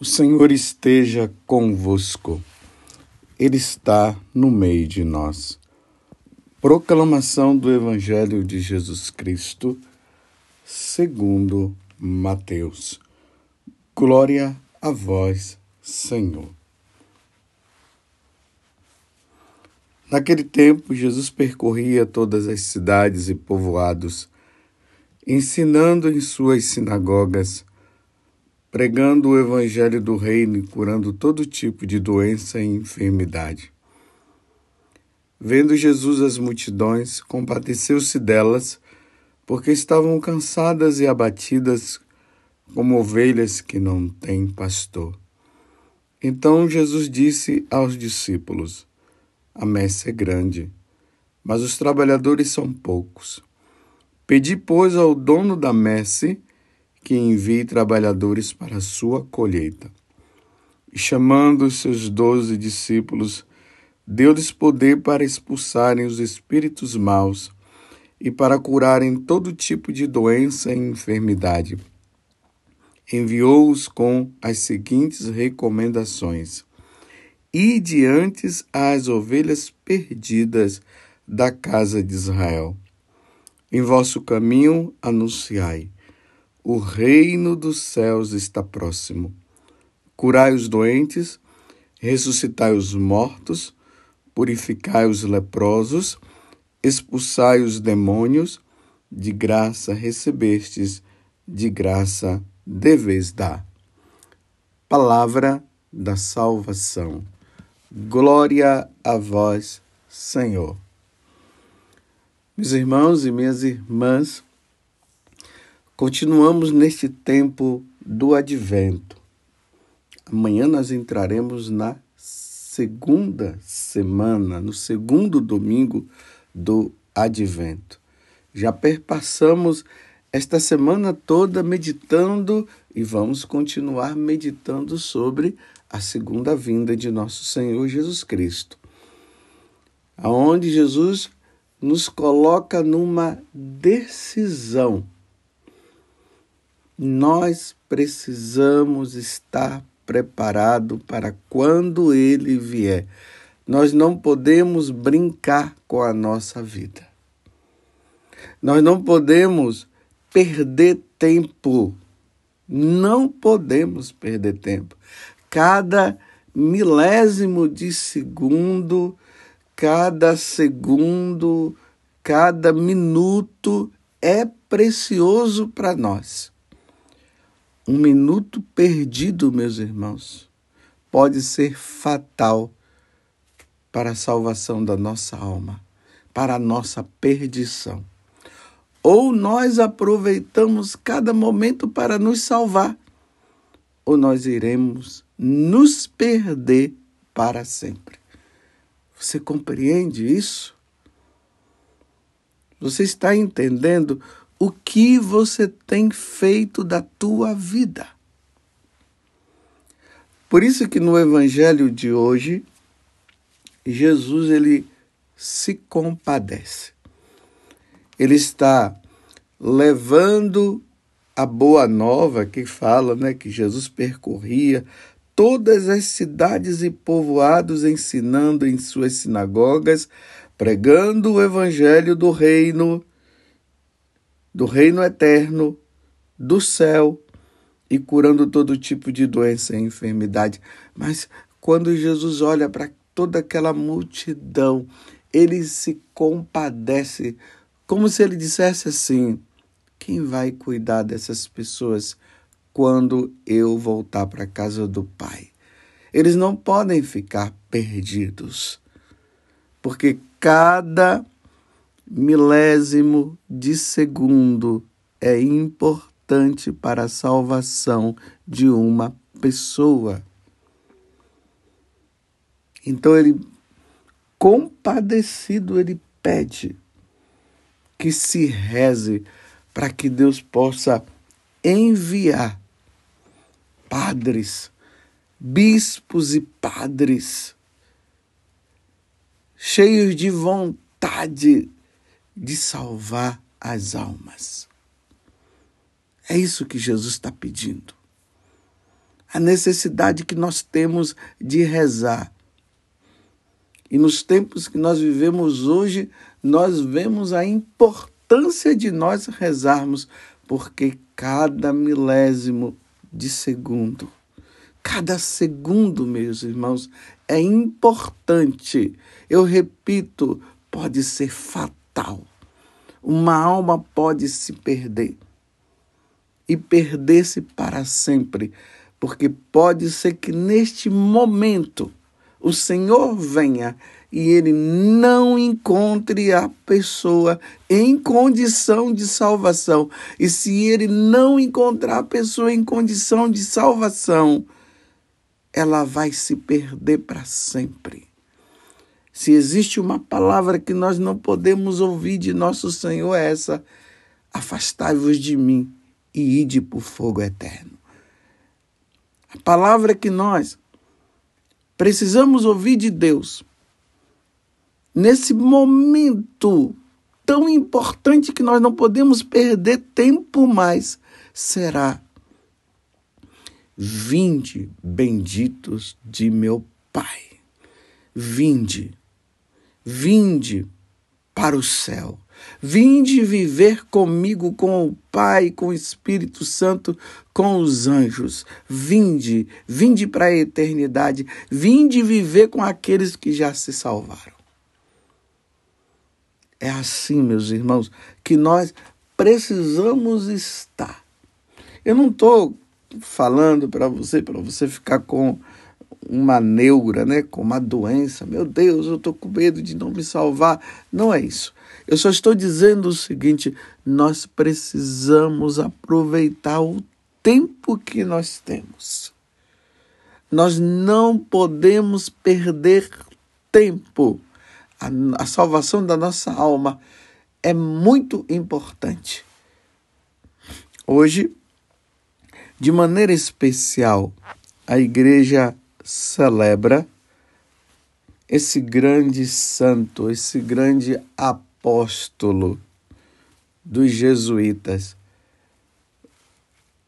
O Senhor esteja convosco, Ele está no meio de nós. Proclamação do Evangelho de Jesus Cristo, segundo Mateus. Glória a vós, Senhor. Naquele tempo, Jesus percorria todas as cidades e povoados, ensinando em suas sinagogas pregando o evangelho do reino e curando todo tipo de doença e enfermidade. Vendo Jesus as multidões, compadeceu-se delas, porque estavam cansadas e abatidas como ovelhas que não têm pastor. Então Jesus disse aos discípulos: A messe é grande, mas os trabalhadores são poucos. Pedi, pois, ao dono da messe que envie trabalhadores para a sua colheita. E chamando os seus doze discípulos, deu-lhes poder para expulsarem os espíritos maus e para curarem todo tipo de doença e enfermidade. Enviou-os com as seguintes recomendações: E diante as ovelhas perdidas da casa de Israel. Em vosso caminho anunciai o reino dos céus está próximo. Curai os doentes, ressuscitai os mortos, purificai os leprosos, expulsai os demônios, de graça recebestes, de graça deveis dar. Palavra da salvação. Glória a vós, Senhor. Meus irmãos e minhas irmãs, Continuamos neste tempo do advento. Amanhã nós entraremos na segunda semana, no segundo domingo do advento. Já perpassamos esta semana toda meditando e vamos continuar meditando sobre a segunda vinda de nosso Senhor Jesus Cristo. Aonde Jesus nos coloca numa decisão nós precisamos estar preparado para quando ele vier. Nós não podemos brincar com a nossa vida. Nós não podemos perder tempo. Não podemos perder tempo. Cada milésimo de segundo, cada segundo, cada minuto é precioso para nós. Um minuto perdido, meus irmãos, pode ser fatal para a salvação da nossa alma, para a nossa perdição. Ou nós aproveitamos cada momento para nos salvar, ou nós iremos nos perder para sempre. Você compreende isso? Você está entendendo o que você tem feito da tua vida. Por isso que no evangelho de hoje Jesus ele se compadece. Ele está levando a boa nova que fala, né, que Jesus percorria todas as cidades e povoados ensinando em suas sinagogas, pregando o evangelho do reino do reino eterno, do céu e curando todo tipo de doença e enfermidade. Mas quando Jesus olha para toda aquela multidão, ele se compadece, como se ele dissesse assim: quem vai cuidar dessas pessoas quando eu voltar para a casa do Pai? Eles não podem ficar perdidos, porque cada milésimo de segundo é importante para a salvação de uma pessoa. Então ele compadecido ele pede que se reze para que Deus possa enviar padres, bispos e padres cheios de vontade de salvar as almas. É isso que Jesus está pedindo. a necessidade que nós temos de rezar. E nos tempos que nós vivemos hoje, nós vemos a importância de nós rezarmos, porque cada milésimo de segundo, cada segundo, meus irmãos, é importante. Eu repito, pode ser fatal. Uma alma pode se perder e perder-se para sempre, porque pode ser que neste momento o Senhor venha e ele não encontre a pessoa em condição de salvação. E se ele não encontrar a pessoa em condição de salvação, ela vai se perder para sempre. Se existe uma palavra que nós não podemos ouvir de nosso Senhor, é essa: afastai-vos de mim e ide o fogo eterno. A palavra que nós precisamos ouvir de Deus nesse momento tão importante que nós não podemos perder tempo mais será Vinde, benditos de meu Pai. Vinde, vinde para o céu. Vinde viver comigo, com o Pai, com o Espírito Santo, com os anjos. Vinde, vinde para a eternidade. Vinde viver com aqueles que já se salvaram. É assim, meus irmãos, que nós precisamos estar. Eu não estou falando para você, para você ficar com uma neura, né, com uma doença. Meu Deus, eu estou com medo de não me salvar. Não é isso. Eu só estou dizendo o seguinte: nós precisamos aproveitar o tempo que nós temos. Nós não podemos perder tempo. A, a salvação da nossa alma é muito importante. Hoje, de maneira especial, a igreja celebra esse grande santo, esse grande apóstolo dos jesuítas,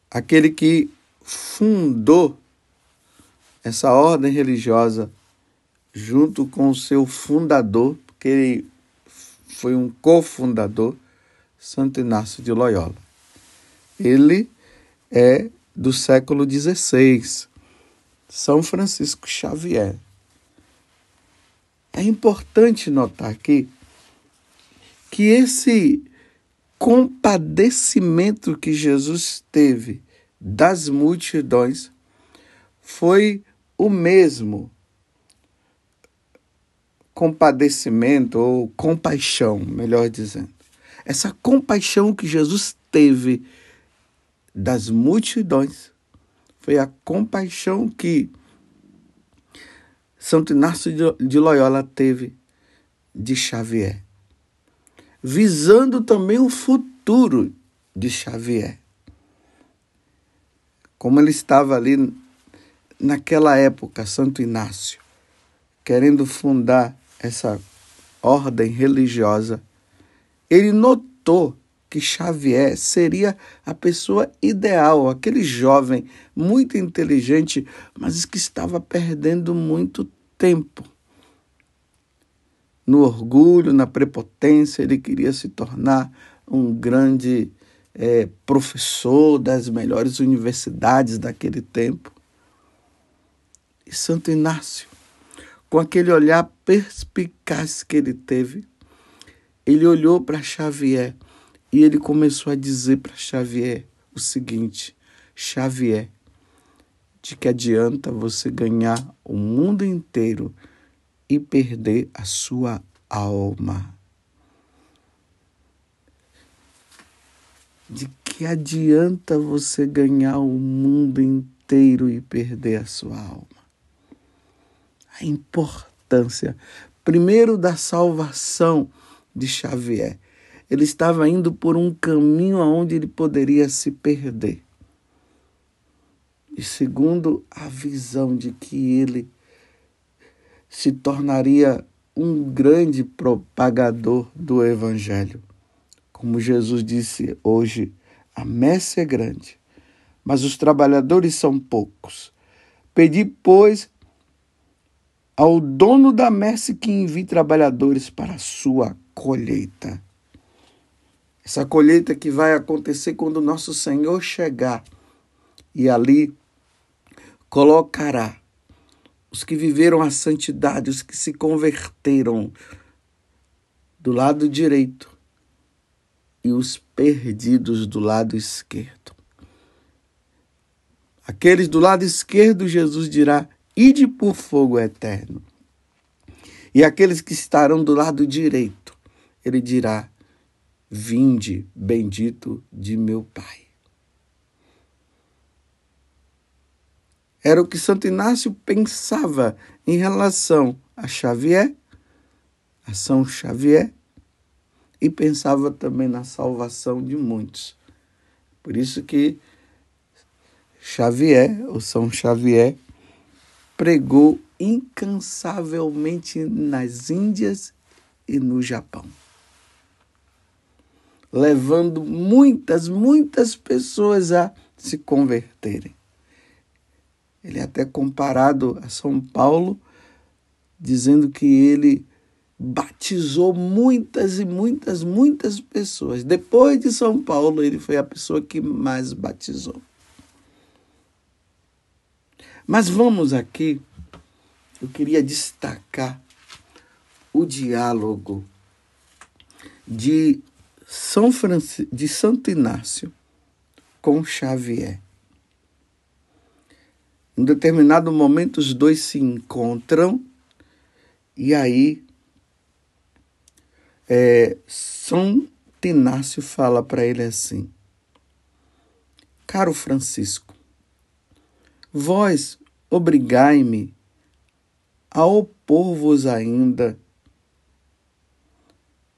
aquele que fundou essa ordem religiosa junto com o seu fundador, porque ele foi um cofundador, Santo Inácio de Loyola. Ele é do século XVI, São Francisco Xavier. É importante notar aqui que esse compadecimento que Jesus teve das multidões foi o mesmo compadecimento ou compaixão, melhor dizendo. Essa compaixão que Jesus teve das multidões. Foi a compaixão que Santo Inácio de Loyola teve de Xavier, visando também o futuro de Xavier. Como ele estava ali naquela época, Santo Inácio, querendo fundar essa ordem religiosa, ele notou que Xavier seria a pessoa ideal, aquele jovem muito inteligente, mas que estava perdendo muito tempo. No orgulho, na prepotência, ele queria se tornar um grande é, professor das melhores universidades daquele tempo. E Santo Inácio, com aquele olhar perspicaz que ele teve, ele olhou para Xavier e ele começou a dizer para Xavier o seguinte: Xavier, de que adianta você ganhar o mundo inteiro e perder a sua alma? De que adianta você ganhar o mundo inteiro e perder a sua alma? A importância, primeiro, da salvação de Xavier ele estava indo por um caminho aonde ele poderia se perder. E segundo a visão de que ele se tornaria um grande propagador do evangelho. Como Jesus disse hoje, a messe é grande, mas os trabalhadores são poucos. Pedi, pois, ao dono da messe que envie trabalhadores para a sua colheita. Essa colheita que vai acontecer quando o nosso Senhor chegar e ali colocará os que viveram a santidade, os que se converteram do lado direito e os perdidos do lado esquerdo. Aqueles do lado esquerdo, Jesus dirá: Ide por fogo eterno. E aqueles que estarão do lado direito, ele dirá: Vinde, bendito de meu Pai. Era o que Santo Inácio pensava em relação a Xavier, a São Xavier, e pensava também na salvação de muitos. Por isso que Xavier, ou São Xavier, pregou incansavelmente nas Índias e no Japão, levando muitas, muitas pessoas a se converterem. Ele é até comparado a São Paulo, dizendo que ele batizou muitas e muitas, muitas pessoas. Depois de São Paulo, ele foi a pessoa que mais batizou. Mas vamos aqui, eu queria destacar o diálogo de São Francisco, de Santo Inácio com Xavier. Em determinado momento, os dois se encontram e aí é, São Inácio fala para ele assim: Caro Francisco, vós obrigai-me a opor-vos ainda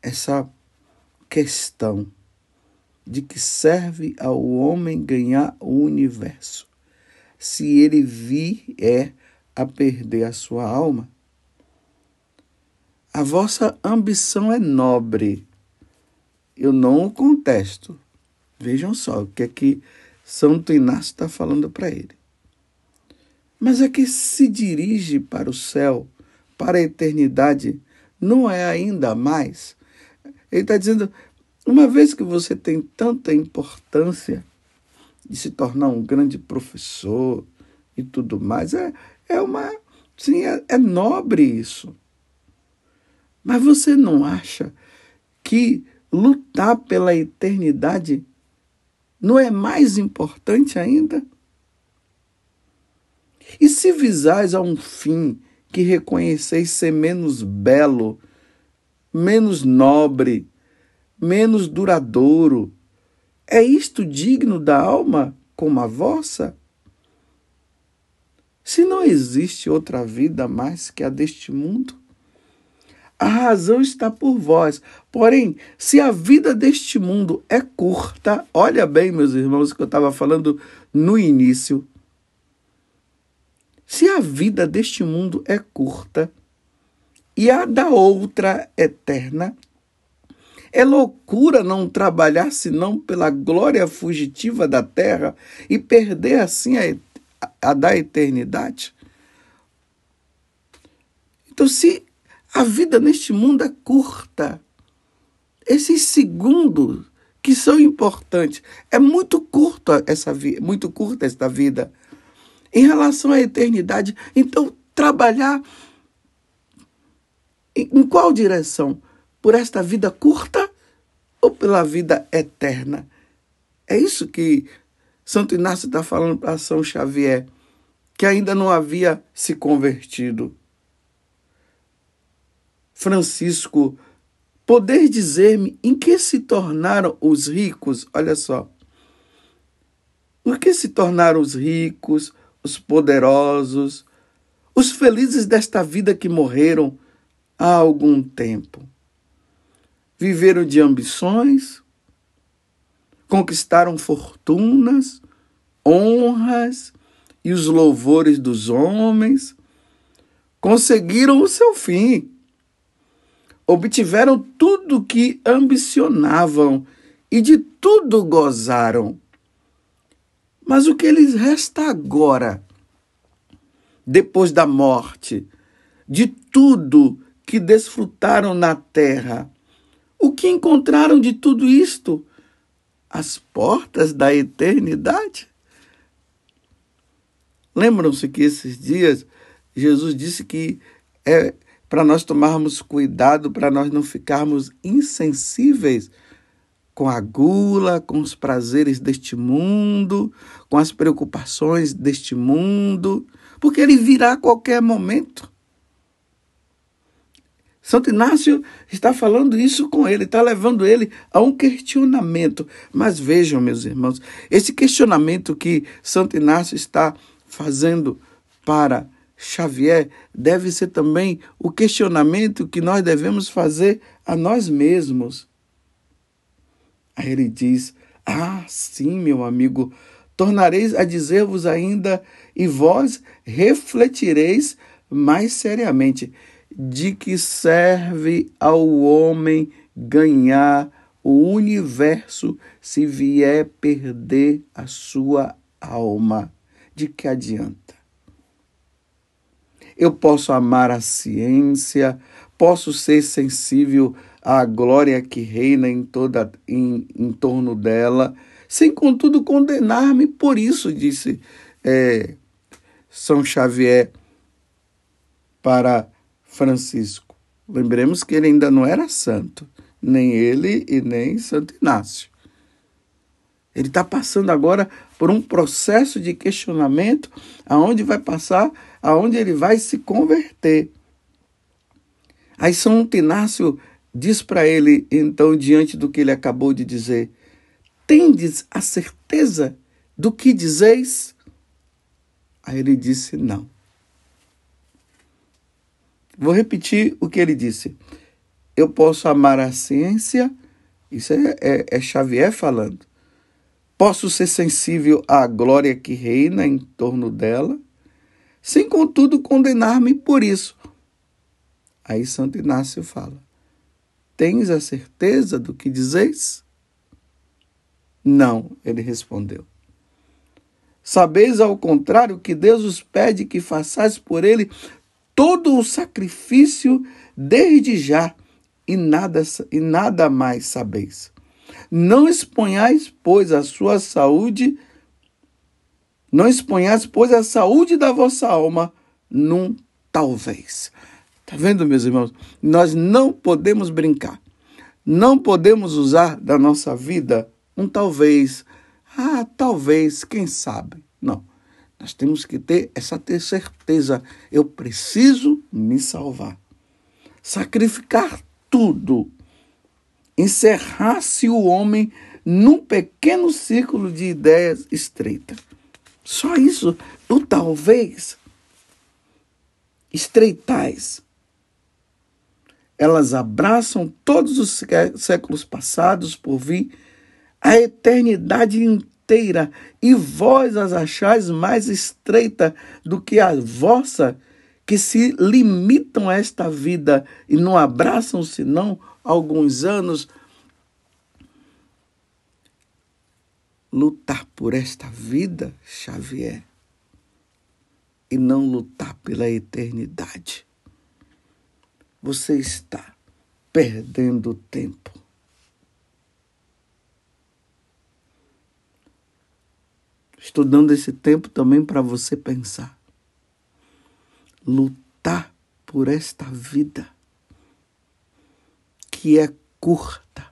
essa questão de que serve ao homem ganhar o universo se ele vier a perder a sua alma? A vossa ambição é nobre. Eu não o contesto. Vejam só o que é que Santo Inácio está falando para ele. Mas é que se dirige para o céu, para a eternidade, não é ainda mais. Ele está dizendo, uma vez que você tem tanta importância, de se tornar um grande professor e tudo mais. É, é uma. Sim, é, é nobre isso. Mas você não acha que lutar pela eternidade não é mais importante ainda? E se visais a um fim que reconheceis ser menos belo, menos nobre, menos duradouro, é isto digno da alma como a vossa? Se não existe outra vida mais que a deste mundo, a razão está por vós. Porém, se a vida deste mundo é curta, olha bem, meus irmãos, que eu estava falando no início. Se a vida deste mundo é curta e a da outra eterna, é loucura não trabalhar senão pela glória fugitiva da terra e perder assim a, a da eternidade? Então, se a vida neste mundo é curta, esses segundos que são importantes, é muito curto essa vida, muito curta esta vida em relação à eternidade. Então, trabalhar em qual direção? por esta vida curta ou pela vida eterna? É isso que Santo Inácio está falando para São Xavier, que ainda não havia se convertido. Francisco, poder dizer-me em que se tornaram os ricos? Olha só. O que se tornaram os ricos, os poderosos, os felizes desta vida que morreram há algum tempo? viveram de ambições, conquistaram fortunas, honras e os louvores dos homens, conseguiram o seu fim, obtiveram tudo que ambicionavam e de tudo gozaram. Mas o que lhes resta agora depois da morte, de tudo que desfrutaram na terra. O que encontraram de tudo isto? As portas da eternidade. Lembram-se que esses dias Jesus disse que é para nós tomarmos cuidado, para nós não ficarmos insensíveis com a gula, com os prazeres deste mundo, com as preocupações deste mundo, porque ele virá a qualquer momento. Santo Inácio está falando isso com ele, está levando ele a um questionamento. Mas vejam, meus irmãos, esse questionamento que Santo Inácio está fazendo para Xavier deve ser também o questionamento que nós devemos fazer a nós mesmos. Aí ele diz: Ah, sim, meu amigo, tornareis a dizer-vos ainda, e vós refletireis mais seriamente de que serve ao homem ganhar o universo se vier perder a sua alma. De que adianta? Eu posso amar a ciência, posso ser sensível a glória que reina em toda em, em torno dela, sem contudo condenar-me por isso, disse é, São Xavier para Francisco. Lembremos que ele ainda não era santo, nem ele e nem Santo Inácio. Ele está passando agora por um processo de questionamento, aonde vai passar, aonde ele vai se converter. Aí São Inácio diz para ele, então, diante do que ele acabou de dizer: Tendes a certeza do que dizeis? Aí ele disse: Não. Vou repetir o que ele disse. Eu posso amar a ciência, isso é, é, é Xavier falando. Posso ser sensível à glória que reina em torno dela, sem contudo condenar-me por isso. Aí Santo Inácio fala: Tens a certeza do que dizeis? Não, ele respondeu. Sabeis, ao contrário, que Deus os pede que façais por ele todo o sacrifício desde já, e nada, e nada mais sabeis. Não exponhais, pois, a sua saúde, não exponhais, pois, a saúde da vossa alma num talvez. Tá vendo, meus irmãos? Nós não podemos brincar. Não podemos usar da nossa vida um talvez. Ah, talvez, quem sabe. Não. Nós temos que ter essa ter certeza. Eu preciso me salvar. Sacrificar tudo. Encerrar-se o homem num pequeno círculo de ideias estreita. Só isso. O talvez estreitais elas abraçam todos os séculos passados por vir, a eternidade inteira, e vós as achais mais estreita do que a vossa, que se limitam a esta vida e não abraçam senão alguns anos. Lutar por esta vida, Xavier, e não lutar pela eternidade você está perdendo tempo. Estou dando esse tempo também para você pensar. Lutar por esta vida que é curta,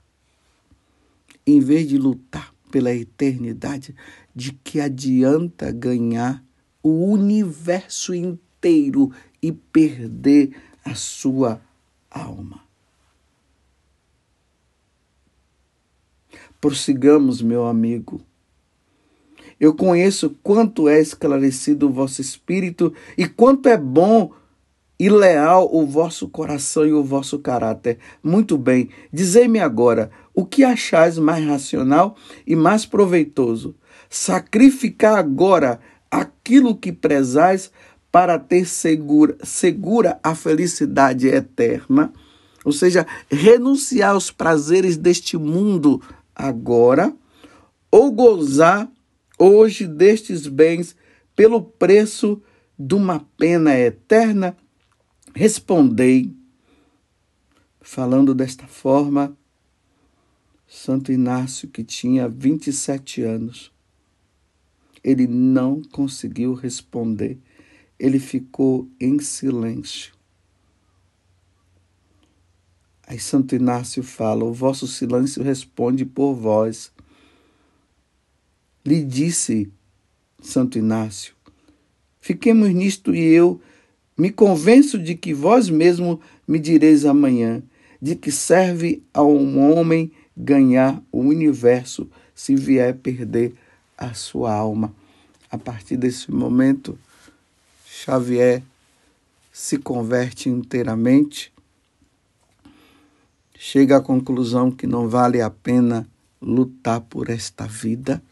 em vez de lutar pela eternidade, de que adianta ganhar o universo inteiro e perder a sua alma. Prossigamos, meu amigo. Eu conheço quanto é esclarecido o vosso espírito e quanto é bom e leal o vosso coração e o vosso caráter. Muito bem, dizei-me agora, o que achais mais racional e mais proveitoso? Sacrificar agora aquilo que prezais para ter segura, segura a felicidade eterna, ou seja, renunciar aos prazeres deste mundo agora, ou gozar hoje destes bens pelo preço de uma pena eterna, respondei. Falando desta forma, Santo Inácio, que tinha 27 anos, ele não conseguiu responder, ele ficou em silêncio. Aí Santo Inácio fala: O vosso silêncio responde por vós. Lhe disse Santo Inácio: Fiquemos nisto e eu me convenço de que vós mesmo me direis amanhã de que serve a um homem ganhar o universo se vier perder a sua alma. A partir desse momento, Xavier se converte inteiramente, chega à conclusão que não vale a pena lutar por esta vida.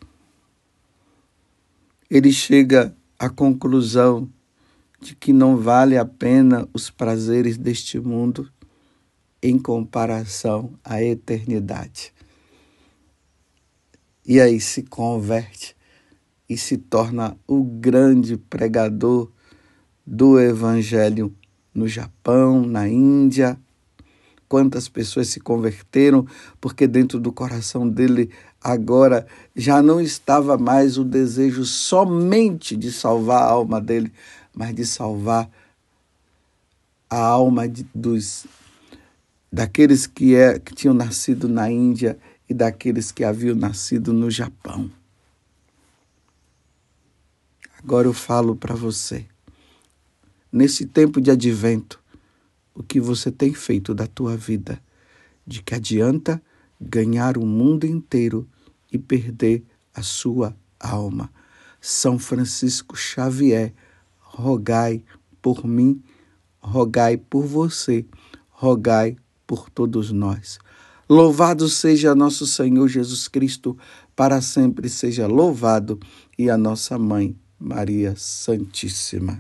Ele chega à conclusão de que não vale a pena os prazeres deste mundo em comparação à eternidade. E aí se converte e se torna o grande pregador do Evangelho no Japão, na Índia. Quantas pessoas se converteram porque dentro do coração dele agora já não estava mais o desejo somente de salvar a alma dele, mas de salvar a alma de, dos daqueles que, é, que tinham nascido na Índia e daqueles que haviam nascido no Japão. Agora eu falo para você, nesse tempo de advento, o que você tem feito da tua vida? De que adianta ganhar o mundo inteiro e perder a sua alma? São Francisco Xavier, rogai por mim, rogai por você, rogai por todos nós. Louvado seja nosso Senhor Jesus Cristo, para sempre seja louvado, e a nossa mãe, Maria Santíssima.